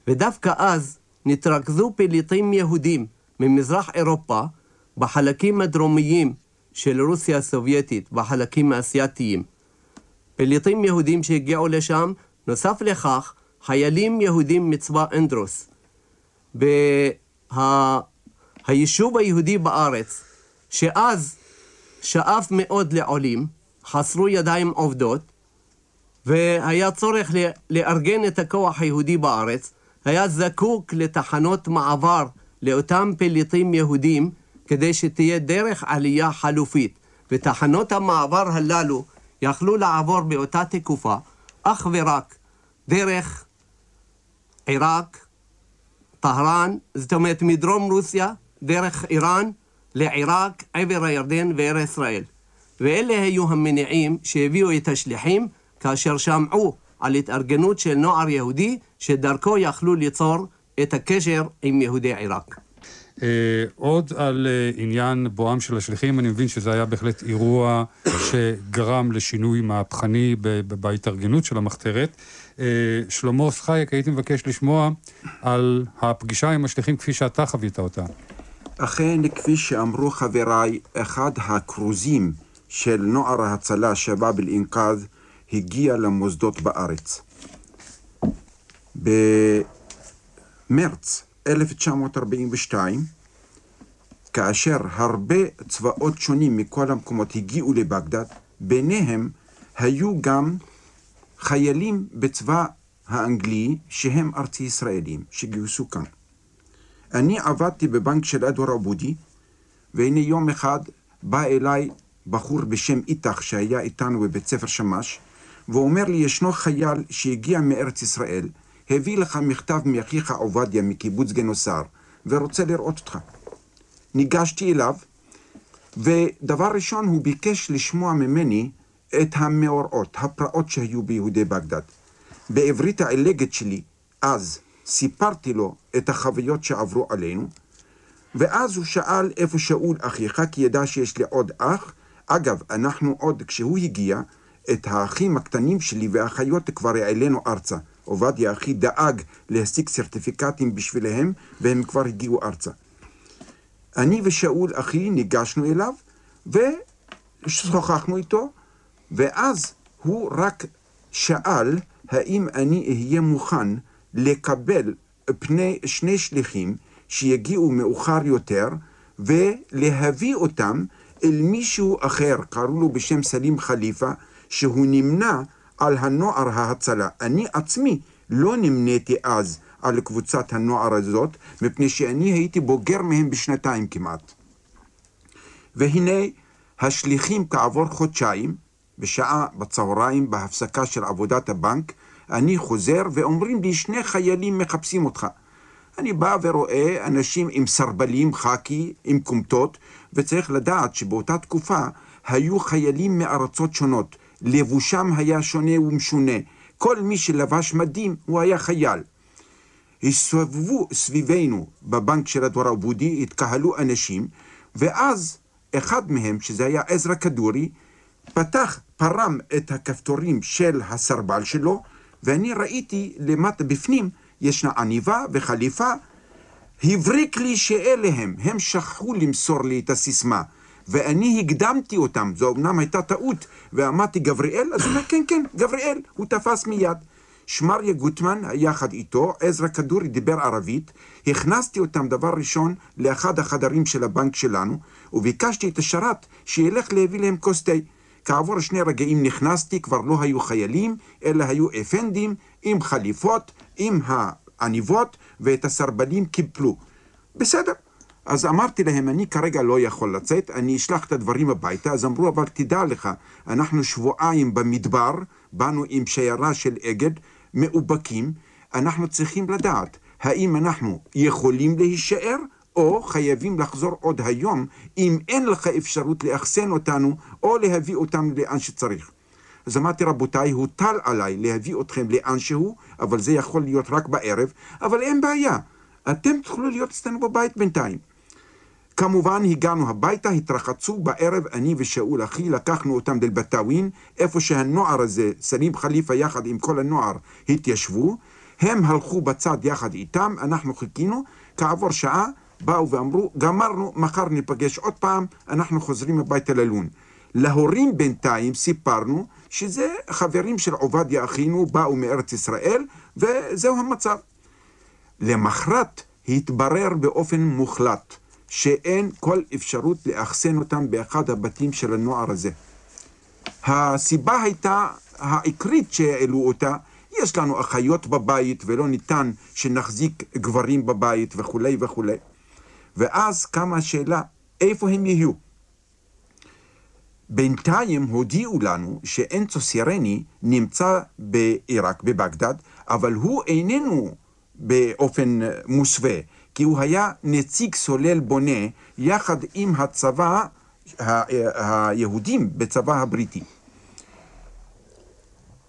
ודווקא אז נתרכזו פליטים יהודים ממזרח אירופה בחלקים הדרומיים של רוסיה הסובייטית, בחלקים האסייתיים. פליטים יהודים שהגיעו לשם, נוסף לכך, חיילים יהודים מצבא אנדרוס. והיישוב היהודי בארץ, שאז שאף מאוד לעולים, חסרו ידיים עובדות, והיה צורך לארגן את הכוח היהודי בארץ, היה זקוק לתחנות מעבר לאותם פליטים יהודים כדי שתהיה דרך עלייה חלופית. ותחנות המעבר הללו יכלו לעבור באותה תקופה אך ורק דרך עיראק, טהרן, זאת אומרת מדרום רוסיה, דרך איראן, לעיראק, עבר הירדן וארץ ישראל. ואלה היו המניעים שהביאו את השליחים כאשר שמעו על התארגנות של נוער יהודי שדרכו יכלו ליצור את הקשר עם יהודי עיראק.
Uh, עוד על uh, עניין בואם של השליחים, אני מבין שזה היה בהחלט אירוע שגרם לשינוי מהפכני בהתארגנות של המחתרת. Uh, שלמה סחייק, הייתי מבקש לשמוע על הפגישה עם השליחים כפי שאתה חווית אותה.
אכן, כפי שאמרו חבריי, אחד הכרוזים של נוער ההצלה שבאב אל-אינקאז הגיע למוסדות בארץ. במרץ 1942, כאשר הרבה צבאות שונים מכל המקומות הגיעו לבגדד, ביניהם היו גם חיילים בצבא האנגלי שהם ארצי ישראלים, שגייסו כאן. אני עבדתי בבנק של אדואר עבודי, והנה יום אחד בא אליי בחור בשם איתך שהיה איתנו בבית ספר שמש, והוא אומר לי, ישנו חייל שהגיע מארץ ישראל, הביא לך מכתב מאחיך עובדיה מקיבוץ גנוסר, ורוצה לראות אותך. ניגשתי אליו, ודבר ראשון הוא ביקש לשמוע ממני את המאורעות, הפרעות שהיו ביהודי בגדד. בעברית העילגת שלי, אז, סיפרתי לו את החוויות שעברו עלינו, ואז הוא שאל איפה שאול אחיך, כי ידע שיש לי עוד אח. אגב, אנחנו עוד, כשהוא הגיע, את האחים הקטנים שלי והאחיות כבר העלינו ארצה. עובדיה אחי דאג להשיג סרטיפיקטים בשבילהם, והם כבר הגיעו ארצה. אני ושאול אחי ניגשנו אליו, ושוחחנו איתו, ואז הוא רק שאל האם אני אהיה מוכן לקבל פני שני שליחים שיגיעו מאוחר יותר, ולהביא אותם אל מישהו אחר, קראו לו בשם סלים חליפה, שהוא נמנה על הנוער ההצלה. אני עצמי לא נמניתי אז על קבוצת הנוער הזאת, מפני שאני הייתי בוגר מהם בשנתיים כמעט. והנה השליחים כעבור חודשיים, בשעה בצהריים בהפסקה של עבודת הבנק, אני חוזר ואומרים לי שני חיילים מחפשים אותך. אני בא ורואה אנשים עם סרבלים חאקי, עם כומתות, וצריך לדעת שבאותה תקופה היו חיילים מארצות שונות. לבושם היה שונה ומשונה. כל מי שלבש מדים הוא היה חייל. הסתובבו סביבנו בבנק של הדור העבודי, התקהלו אנשים, ואז אחד מהם, שזה היה עזרא כדורי, פתח, פרם את הכפתורים של הסרבל שלו, ואני ראיתי למטה בפנים, ישנה עניבה וחליפה. הבריק לי שאלה הם, הם שכחו למסור לי את הסיסמה. ואני הקדמתי אותם, זו אמנם הייתה טעות, ואמרתי גבריאל, אז הוא אומר כן, כן, גבריאל, הוא תפס מיד. שמריה גוטמן, יחד איתו, עזרא כדורי דיבר ערבית, הכנסתי אותם דבר ראשון לאחד החדרים של הבנק שלנו, וביקשתי את השרת שילך להביא להם כוס תה. כעבור שני רגעים נכנסתי, כבר לא היו חיילים, אלא היו אפנדים עם חליפות, עם העניבות, ואת הסרבנים קיפלו. בסדר. אז אמרתי להם, אני כרגע לא יכול לצאת, אני אשלח את הדברים הביתה. אז אמרו, אבל תדע לך, אנחנו שבועיים במדבר, באנו עם שיירה של אגד, מאובקים, אנחנו צריכים לדעת האם אנחנו יכולים להישאר או חייבים לחזור עוד היום אם אין לך אפשרות לאחסן אותנו או להביא אותנו לאן שצריך. אז אמרתי, רבותיי, הוטל עליי להביא אתכם לאן שהוא, אבל זה יכול להיות רק בערב, אבל אין בעיה, אתם תוכלו להיות אצלנו בבית בינתיים. כמובן הגענו הביתה, התרחצו בערב, אני ושאול אחי, לקחנו אותם דלבטאווין, איפה שהנוער הזה, סלים חליפה יחד עם כל הנוער, התיישבו. הם הלכו בצד יחד איתם, אנחנו חיכינו, כעבור שעה באו ואמרו, גמרנו, מחר ניפגש עוד פעם, אנחנו חוזרים הביתה ללון. להורים בינתיים סיפרנו שזה חברים של עובדיה אחינו, באו מארץ ישראל, וזהו המצב. למחרת התברר באופן מוחלט שאין כל אפשרות לאחסן אותם באחד הבתים של הנוער הזה. הסיבה הייתה העיקרית שהעלו אותה, יש לנו אחיות בבית ולא ניתן שנחזיק גברים בבית וכולי וכולי. ואז קמה השאלה, איפה הם יהיו? בינתיים הודיעו לנו שאנצו סירני נמצא בעיראק, בבגדד, אבל הוא איננו באופן מוסווה, כי הוא היה נציג סולל בונה יחד עם הצבא, היהודים בצבא הבריטי.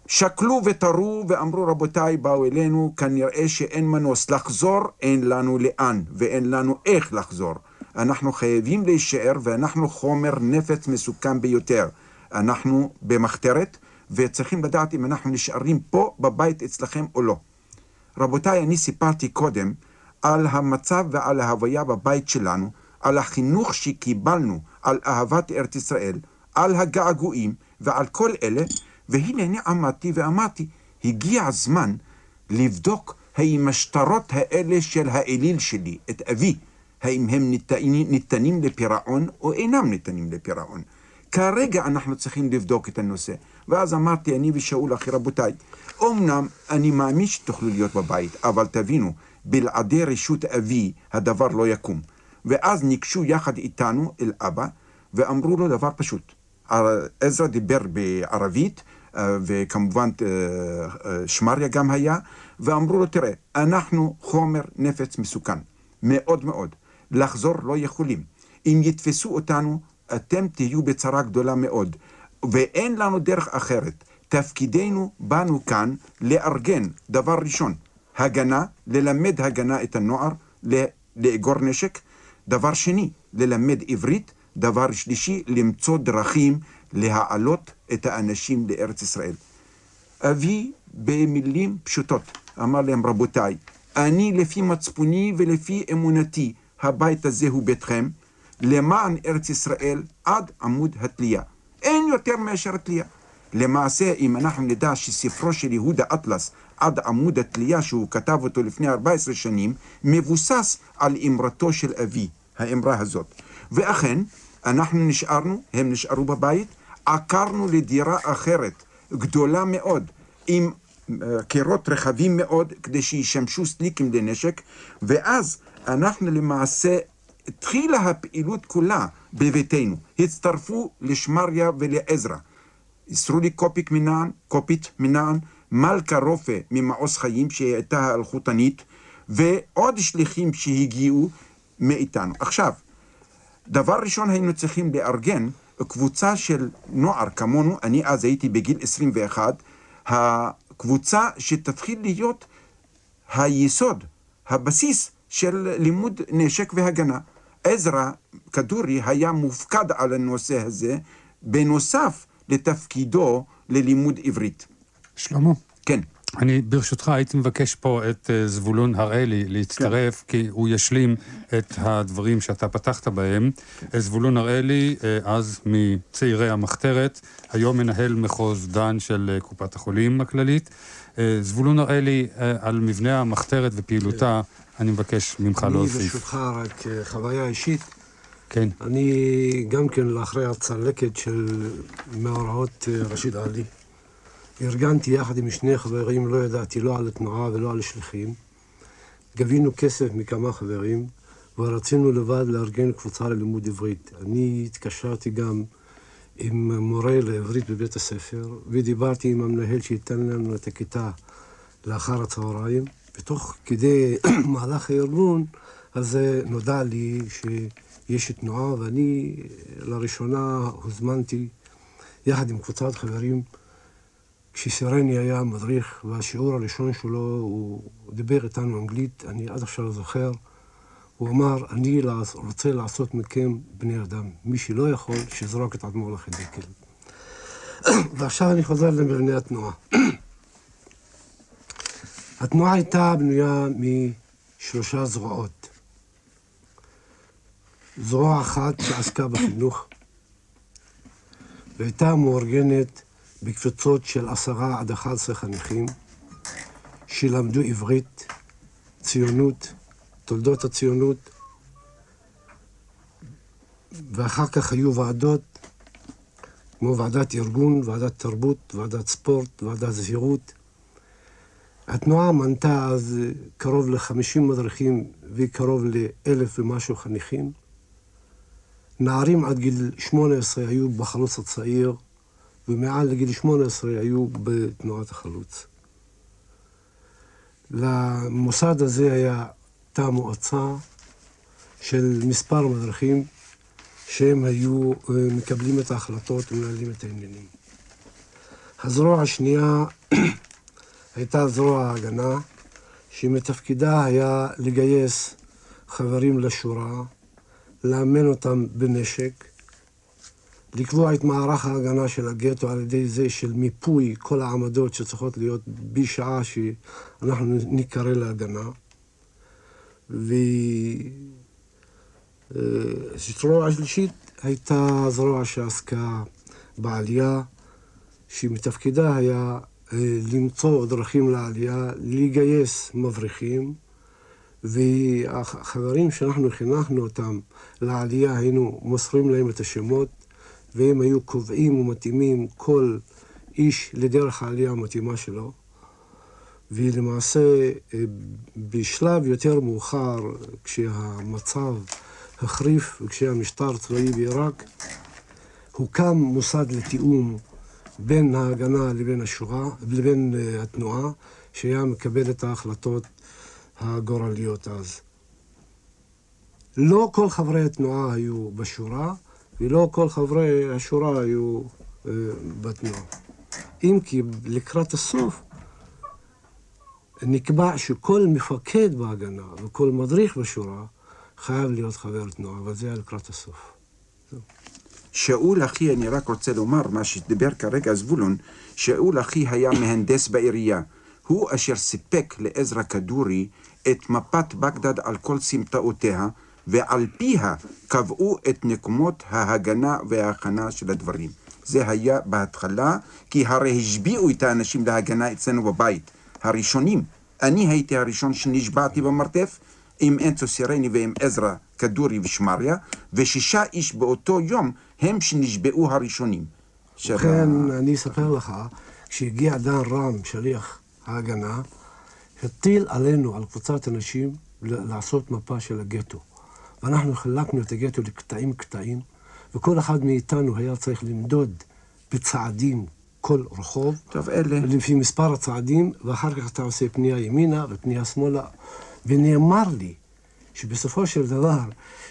שקלו ותרו ואמרו רבותיי באו אלינו כנראה שאין מנוס. לחזור אין לנו לאן ואין לנו איך לחזור. אנחנו חייבים להישאר ואנחנו חומר נפץ מסוכן ביותר. אנחנו במחתרת וצריכים לדעת אם אנחנו נשארים פה בבית אצלכם או לא. רבותיי אני סיפרתי קודם על המצב ועל ההוויה בבית שלנו על החינוך שקיבלנו על אהבת ארץ ישראל על הגעגועים ועל כל אלה והנה אני עמדתי ואמרתי, הגיע הזמן לבדוק האם השטרות האלה של האליל שלי, את אבי, האם הם ניתנים, ניתנים לפירעון או אינם ניתנים לפירעון. כרגע אנחנו צריכים לבדוק את הנושא. ואז אמרתי, אני ושאול אחי, רבותיי, אמנם אני מאמין שתוכלו להיות בבית, אבל תבינו, בלעדי רשות אבי הדבר לא יקום. ואז ניגשו יחד איתנו אל אבא, ואמרו לו דבר פשוט. עזרא דיבר בערבית, אה, וכמובן אה, אה, שמריה גם היה, ואמרו לו, תראה, אנחנו חומר נפץ מסוכן, מאוד מאוד. לחזור לא יכולים. אם יתפסו אותנו, אתם תהיו בצרה גדולה מאוד, ואין לנו דרך אחרת. תפקידנו באנו כאן לארגן, דבר ראשון, הגנה, ללמד הגנה את הנוער, לאגור נשק. דבר שני, ללמד עברית. דבר שלישי, למצוא דרכים להעלות את האנשים לארץ ישראל. אבי במילים פשוטות אמר להם, רבותיי, אני לפי מצפוני ולפי אמונתי, הבית הזה הוא ביתכם, למען ארץ ישראל עד עמוד התלייה. אין יותר מאשר התלייה. למעשה, אם אנחנו נדע שספרו של יהודה אטלס עד עמוד התלייה, שהוא כתב אותו לפני 14 שנים, מבוסס על אמרתו של אבי, האמרה הזאת. ואכן, אנחנו נשארנו, הם נשארו בבית, עקרנו לדירה אחרת, גדולה מאוד, עם אה, קירות רחבים מאוד, כדי שישמשו סליקים לנשק, ואז אנחנו למעשה, התחילה הפעילות כולה בביתנו. הצטרפו לשמריה ולעזרא. איסרו לי קופיק מנען, קופית מנען, מלכה רופא ממעוז חיים, שהיא הייתה האלחוטנית, ועוד שליחים שהגיעו מאיתנו. עכשיו, דבר ראשון היינו צריכים לארגן קבוצה של נוער כמונו, אני אז הייתי בגיל 21, הקבוצה שתתחיל להיות היסוד, הבסיס של לימוד נשק והגנה. עזרא כדורי היה מופקד על הנושא הזה, בנוסף לתפקידו ללימוד עברית.
שלמה.
כן.
אני ברשותך הייתי מבקש פה את אה, זבולון הראלי להצטרף, כן. כי הוא ישלים את הדברים שאתה פתחת בהם. אה, זבולון הראלי, אה, אז מצעירי המחתרת, היום מנהל מחוז דן של קופת החולים הכללית. זבולון הראלי, על מבנה המחתרת ופעילותה, אני מבקש ממך להוסיף.
אני ברשותך רק חוויה אישית.
כן.
אני גם כן, לאחרי הצלקת של מאורעות אה, רשיד עלי, ארגנתי יחד עם שני חברים, לא ידעתי לא על התנועה ולא על שליחים. גבינו כסף מכמה חברים, ורצינו לבד לארגן קבוצה ללימוד עברית. אני התקשרתי גם עם מורה לעברית בבית הספר, ודיברתי עם המנהל שייתן לנו את הכיתה לאחר הצהריים. ותוך כדי מהלך הארגון, אז נודע לי שיש תנועה, ואני לראשונה הוזמנתי יחד עם קבוצת חברים, כשסירני היה מדריך, והשיעור הראשון שלו, הוא דיבר איתנו אנגלית, אני עד עכשיו זוכר. הוא אמר, אני רוצה לעשות מכם בני אדם. מי שלא יכול, שיזרוק את עצמו לחידקל. ועכשיו אני חוזר למבנה התנועה. התנועה הייתה בנויה משלושה זרועות. זרוע אחת שעסקה בחינוך, והייתה מאורגנת בקבוצות של עשרה עד אחד עשרה חניכים, שלמדו עברית, ציונות, תולדות הציונות, ואחר כך היו ועדות, כמו ועדת ארגון, ועדת תרבות, ועדת ספורט, ועדת זהירות. התנועה מנתה אז קרוב ל-50 מדריכים וקרוב לאלף ומשהו חניכים. נערים עד גיל 18 היו בחלוץ הצעיר, ומעל לגיל 18 היו בתנועת החלוץ. למוסד הזה היה תא מועצה של מספר מדריכים שהם היו אה, מקבלים את ההחלטות ומנהלים את העניינים. הזרוע השנייה הייתה זרוע ההגנה, שמתפקידה היה לגייס חברים לשורה, לאמן אותם בנשק, לקבוע את מערך ההגנה של הגטו על ידי זה של מיפוי כל העמדות שצריכות להיות בשעה שאנחנו ניקרא להגנה. וזרוע השלישית הייתה זרוע שעסקה בעלייה, שמתפקידה היה אה, למצוא דרכים לעלייה, לגייס מבריחים, והחברים שאנחנו חינכנו אותם לעלייה, היינו מוסרים להם את השמות, והם היו קובעים ומתאימים כל איש לדרך העלייה המתאימה שלו. ולמעשה אה, בשלב יותר מאוחר, כשהמצב החריף וכשהמשטר הצבאי בעיראק, הוקם מוסד לתיאום בין ההגנה לבין השואה, לבין אה, התנועה, שהיה מקבל את ההחלטות הגורליות אז. לא כל חברי התנועה היו בשורה, ולא כל חברי השורה היו uh, בתנועה. אם כי לקראת הסוף נקבע שכל מפקד בהגנה וכל מדריך בשורה חייב להיות חבר תנועה, אבל זה היה לקראת הסוף.
שאול אחי, אני רק רוצה לומר מה שדיבר כרגע זבולון, שאול אחי היה מהנדס בעירייה. הוא אשר סיפק לעזרא כדורי את מפת בגדד על כל סמטאותיה, ועל פיה קבעו את נקומות ההגנה וההכנה של הדברים. זה היה בהתחלה, כי הרי השביעו את האנשים להגנה אצלנו בבית. הראשונים. אני הייתי הראשון שנשבעתי במרתף עם אנצו סירני ועם עזרא כדורי ושמריה, ושישה איש באותו יום הם שנשבעו הראשונים.
ובכן, אני אספר לך, כשהגיע דן רם, שליח ההגנה, הטיל עלינו, על קבוצת אנשים, לעשות מפה של הגטו. ואנחנו חילקנו את הגטו לקטעים קטעים, וכל אחד מאיתנו היה צריך למדוד בצעדים כל רחוב.
טוב, אלה...
לפי מספר הצעדים, ואחר כך אתה עושה פנייה ימינה ופנייה שמאלה. ונאמר לי שבסופו של דבר,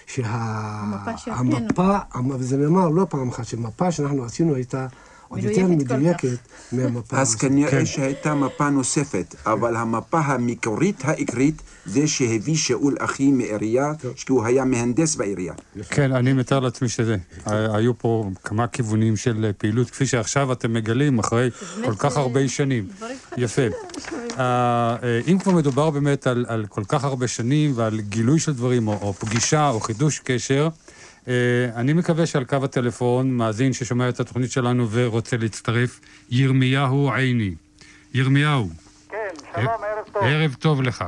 שהמפה, וזה נאמר לא פעם אחת, שמפה שאנחנו עשינו הייתה עוד יותר מדויקת מהמפה.
אז כנראה כן. שהייתה מפה נוספת, אבל המפה המקורית העיקרית זה שהביא שאול אחי מעירייה, כי הוא היה מהנדס בעירייה.
כן, אני מתאר לעצמי שזה. היו פה כמה כיוונים של פעילות, כפי שעכשיו אתם מגלים, אחרי כל כך הרבה שנים. יפה. אה, אם כבר מדובר באמת על כל כך הרבה שנים ועל גילוי של דברים, או פגישה, או חידוש קשר, אה, אני מקווה שעל קו הטלפון, מאזין ששומע את התוכנית שלנו ורוצה להצטרף, ירמיהו עיני. ירמיהו.
כן, שלום, אה, ערב טוב.
ערב טוב לך.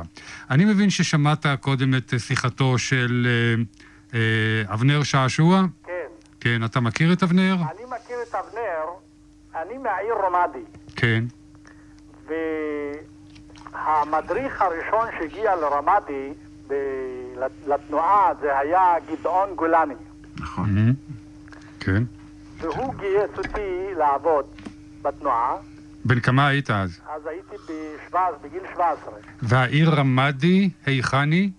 אני מבין ששמעת קודם את שיחתו של אה, אבנר שעשוע?
כן.
כן, אתה מכיר את אבנר?
אני מכיר את אבנר, אני מהעיר רומדי,
כן.
והמדריך הראשון שהגיע לרמדי ב- לתנועה זה היה גדעון גולני,
מהמם. כן.
והוא גייס אותי לעבוד בתנועה,
בן כמה היית אז?
אז הייתי בשבע- בגיל 17.
והעיר רמדי, היכני?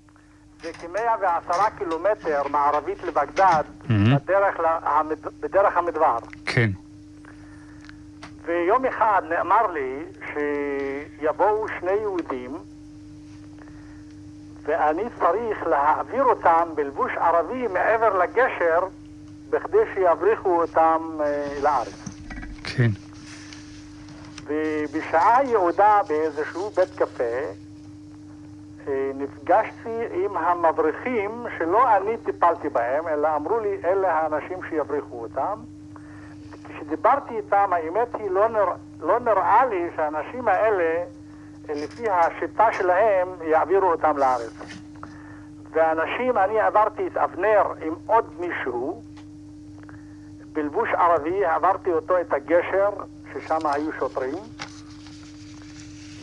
זה כ-110 קילומטר מערבית לבגדד,
מהמם.
בדרך, למד... בדרך המדבר.
כן.
ויום אחד נאמר לי שיבואו שני יהודים ואני צריך להעביר אותם בלבוש ערבי מעבר לגשר בכדי שיבריחו אותם אה, לארץ.
כן.
ובשעה יעודה באיזשהו בית קפה אה, נפגשתי עם המבריחים שלא אני טיפלתי בהם, אלא אמרו לי אלה האנשים שיבריחו אותם. כשדיברתי איתם, האמת היא, לא, נרא, לא נראה לי שהאנשים האלה, לפי השיטה שלהם, יעבירו אותם לארץ. ואנשים, אני עברתי את אבנר עם עוד מישהו, בלבוש ערבי, עברתי אותו את הגשר, ששם היו שוטרים,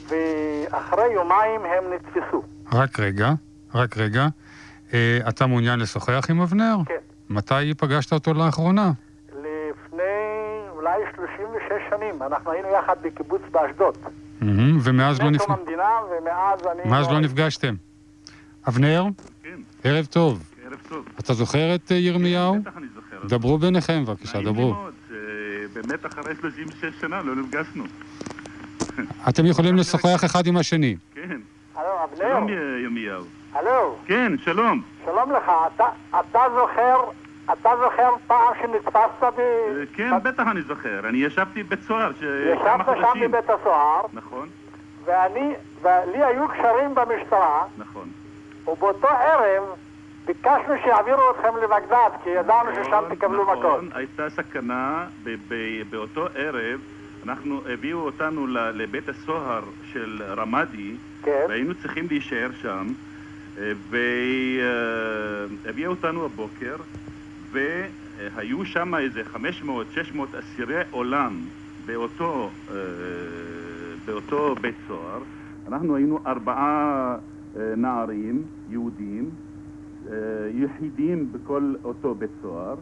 ואחרי יומיים הם נתפסו.
רק רגע, רק רגע. אה, אתה מעוניין לשוחח עם אבנר?
כן.
מתי פגשת אותו לאחרונה?
לפני אולי 36 שנים, אנחנו היינו יחד בקיבוץ באשדוד.
ומאז לא
לפני
נפ...
קום המדינה, ומאז אני...
מאז לא נפגשתם. אבנר,
כן,
ערב טוב.
ערב טוב.
אתה זוכר את אה, ירמיהו?
בטח אני זוכר.
דברו ביניכם בבקשה, דברו.
מאוד, שבאמת אחרי 36 שנה לא נפגשנו.
אתם יכולים לשוחח אחד עם השני.
כן.
הלו,
שלום
אבנר?
י- ירמיהו.
הלו,
כן, שלום.
שלום לך. אתה, אתה זוכר, אתה זוכר פעם שנתפסת ב...
אה, כן, בטח אני זוכר. אני ישבתי בבית סוהר ש- כמה
ישבת שם. בבית הסוהר,
נכון,
ואני, ולי היו קשרים במשטרה,
נכון.
ובאותו ערב ביקשנו שיעבירו אתכם לבגדד, כי ידענו ששם
נכון,
תקבלו
נכון.
מכות.
הייתה סכנה באותו ערב. אנחנו, הביאו אותנו לבית הסוהר של רמדי,
כן.
והיינו צריכים להישאר שם, אה, והביאו אותנו הבוקר, והיו שם איזה 500-600 אסירי עולם באותו, אה, באותו בית סוהר. אנחנו היינו ארבעה אה, נערים יהודים, אה, יחידים בכל אותו בית סוהר.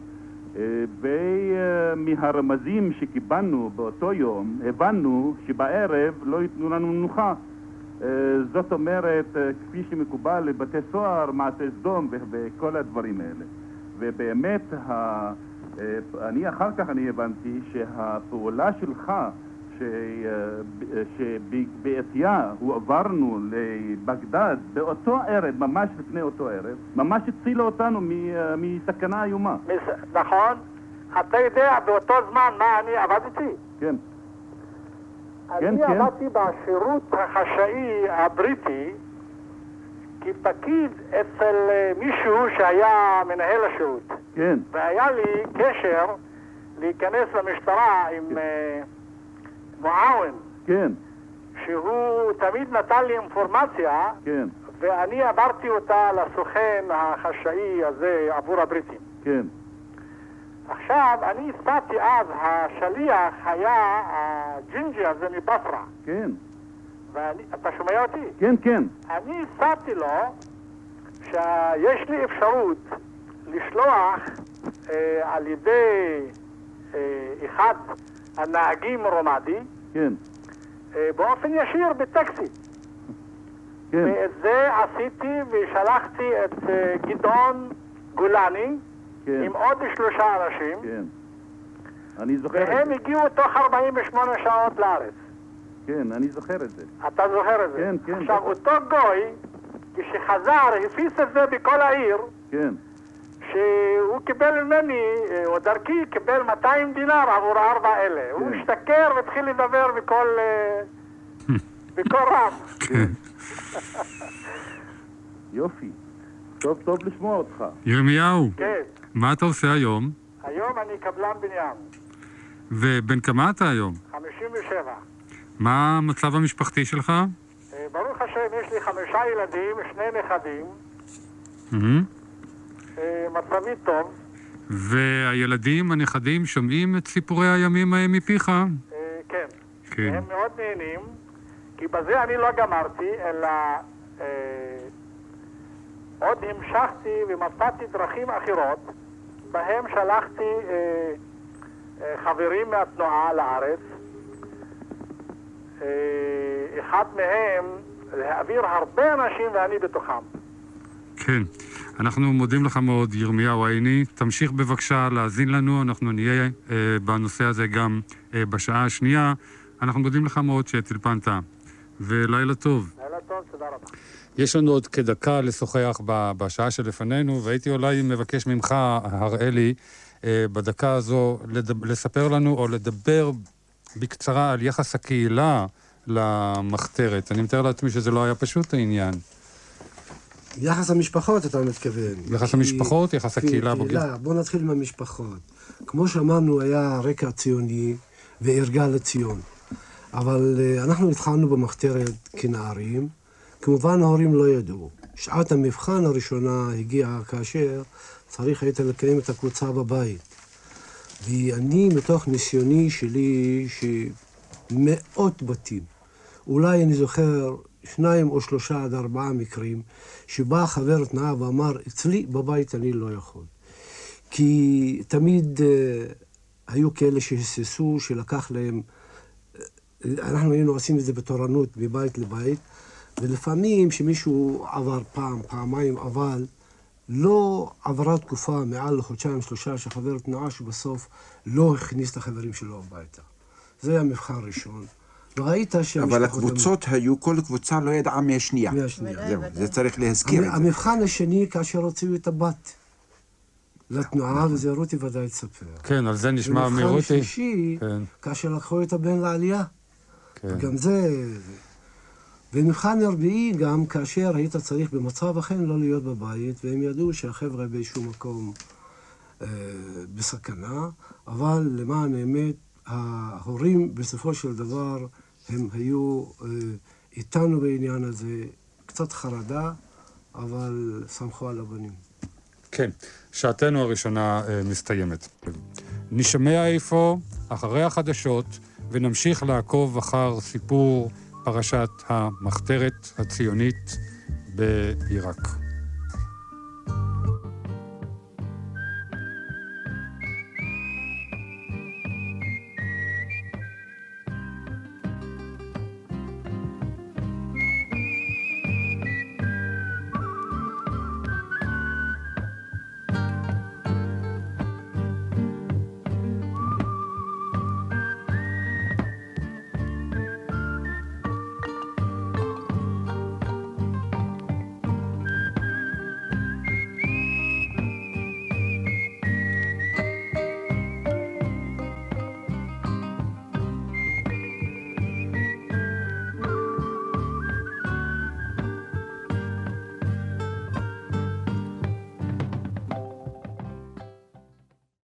ומהרמזים שקיבלנו באותו יום, הבנו שבערב לא ייתנו לנו מנוחה. זאת אומרת, כפי שמקובל לבתי סוהר, מעשה סדום וכל הדברים האלה. ובאמת, ה- אה, אני אחר כך אני הבנתי שהפעולה שלך, ש- אה, שבעטייה הועברנו לבגדד באותו ערב, ממש לפני אותו ערב, ממש הצילה אותנו מ- אה, מסכנה איומה.
נכון? אתה יודע באותו זמן מה אני עבדתי?
כן. כן,
אני
כן.
עבדתי בשירות החשאי הבריטי כפקיד אצל אה, מישהו שהיה מנהל השירות.
כן,
והיה לי קשר להיכנס למשטרה עם אה, מועאון,
כן,
שהוא תמיד נתן לי אינפורמציה,
כן,
ואני עברתי אותה לסוכן החשאי הזה עבור הבריטים.
כן,
עכשיו, אני הסתתי אז, השליח היה הג'ינג'י הזה מבצרה.
כן,
ואני, אתה שומע אותי?
כן, כן,
אני הצעתי לו שיש לי אפשרות לשלוח אה, על ידי אה, אחד הנהגים רומדי
כן,
אה, באופן ישיר בטקסי.
כן,
ואת זה עשיתי ושלחתי את אה, גדעון גולני
כן,
עם עוד שלושה אנשים
כן. אני זוכר
והם. הגיעו תוך 48 שעות לארץ.
כן, אני זוכר את זה.
אתה זוכר את זה?
כן, כן,
עכשיו. אותו גוי, כשחזר, הפיץ את זה בכל העיר,
כן,
שהוא קיבל ממני, אה, או דרכי, קיבל 200 דינר עבור הארבע האלה. הוא
כן.
השתכר והתחיל לדבר בקול, אה, בקול רם.
יופי. טוב, טוב לשמוע אותך.
ירמיהו,
כן.
מה אתה עושה היום?
היום אני קבלן בניין,
ובן כמה אתה היום?
57.
מה המצב המשפחתי שלך?
אה, ברוך השם, יש לי חמישה ילדים, שני נכדים. אה, מצבי טוב.
והילדים, הנכדים, שומעים את סיפורי הימים ההם מפיך?
אה, כן.
כן.
הם מאוד נהנים, כי בזה אני לא גמרתי, אלא אה, עוד המשכתי ומצאתי דרכים אחרות, בהם שלחתי אה, אה, חברים מהתנועה לארץ. אה, אחד מהם להעביר הרבה אנשים ואני בתוכם.
כן. אנחנו מודים לך מאוד, ירמיהו עיני. תמשיך בבקשה להאזין לנו, אנחנו נהיה אה, בנושא הזה גם אה, בשעה השנייה. אנחנו מודים לך מאוד שטלפנת, ולילה טוב.
לילה טוב, תודה רבה.
יש לנו עוד כדקה לשוחח ב- בשעה שלפנינו, והייתי אולי מבקש ממך, הראלי, אה, בדקה הזו, לדב- לספר לנו או לדבר בקצרה על יחס הקהילה למחתרת. אני מתאר לעצמי שזה לא היה פשוט העניין.
יחס המשפחות, אתה מתכוון.
יחס
כי-
המשפחות, יחס הקהילה
קהילה,
הבוגרת.
בוא נתחיל עם המשפחות. כמו שאמרנו, היה רקע ציוני וערגה לציון. אבל אה, אנחנו התחלנו במחתרת כנערים. כמובן ההורים לא ידעו. שעת המבחן הראשונה הגיעה כאשר צריך היית לקיים את הקבוצה בבית. ואני, מתוך ניסיוני שלי, שמאות בתים, אולי אני זוכר שניים או שלושה עד ארבעה מקרים, שבא חבר תנועה ואמר, אצלי בבית אני לא יכול. כי תמיד אה, היו כאלה שהיססו, שלקח להם, אה, אנחנו היינו עושים את זה בתורנות מבית לבית, ולפעמים שמישהו עבר פעם, פעמיים, אבל לא עברה תקופה מעל לחודשיים, שלושה, שחבר תנועה שבסוף לא הכניס את החברים שלו הביתה. זה היה מבחן ראשון. וראית שהמשפחות...
אבל הקבוצות היו, כל קבוצה לא ידעה מהשנייה.
מהשנייה.
זהו, זה צריך להזכיר את זה.
המבחן השני, כאשר הוציאו את הבת לתנועה, וזה רותי ודאי תספר.
כן, על זה נשמע
ומבחן
מרותי.
שלישי,
כן,
כאשר לקחו את הבן לעלייה.
כן.
גם זה... ומבחן רביעי גם כאשר היית צריך במצב אכן לא להיות בבית, והם ידעו שהחבר'ה באיזשהו מקום אה, בסכנה, אבל למען האמת, ההורים בסופו של דבר הם היו אה, איתנו בעניין הזה, קצת חרדה, אבל סמכו על הבנים.
כן, שעתנו הראשונה אה, מסתיימת. נשמע איפה אחרי החדשות ונמשיך לעקוב אחר סיפור פרשת המחתרת הציונית בעיראק.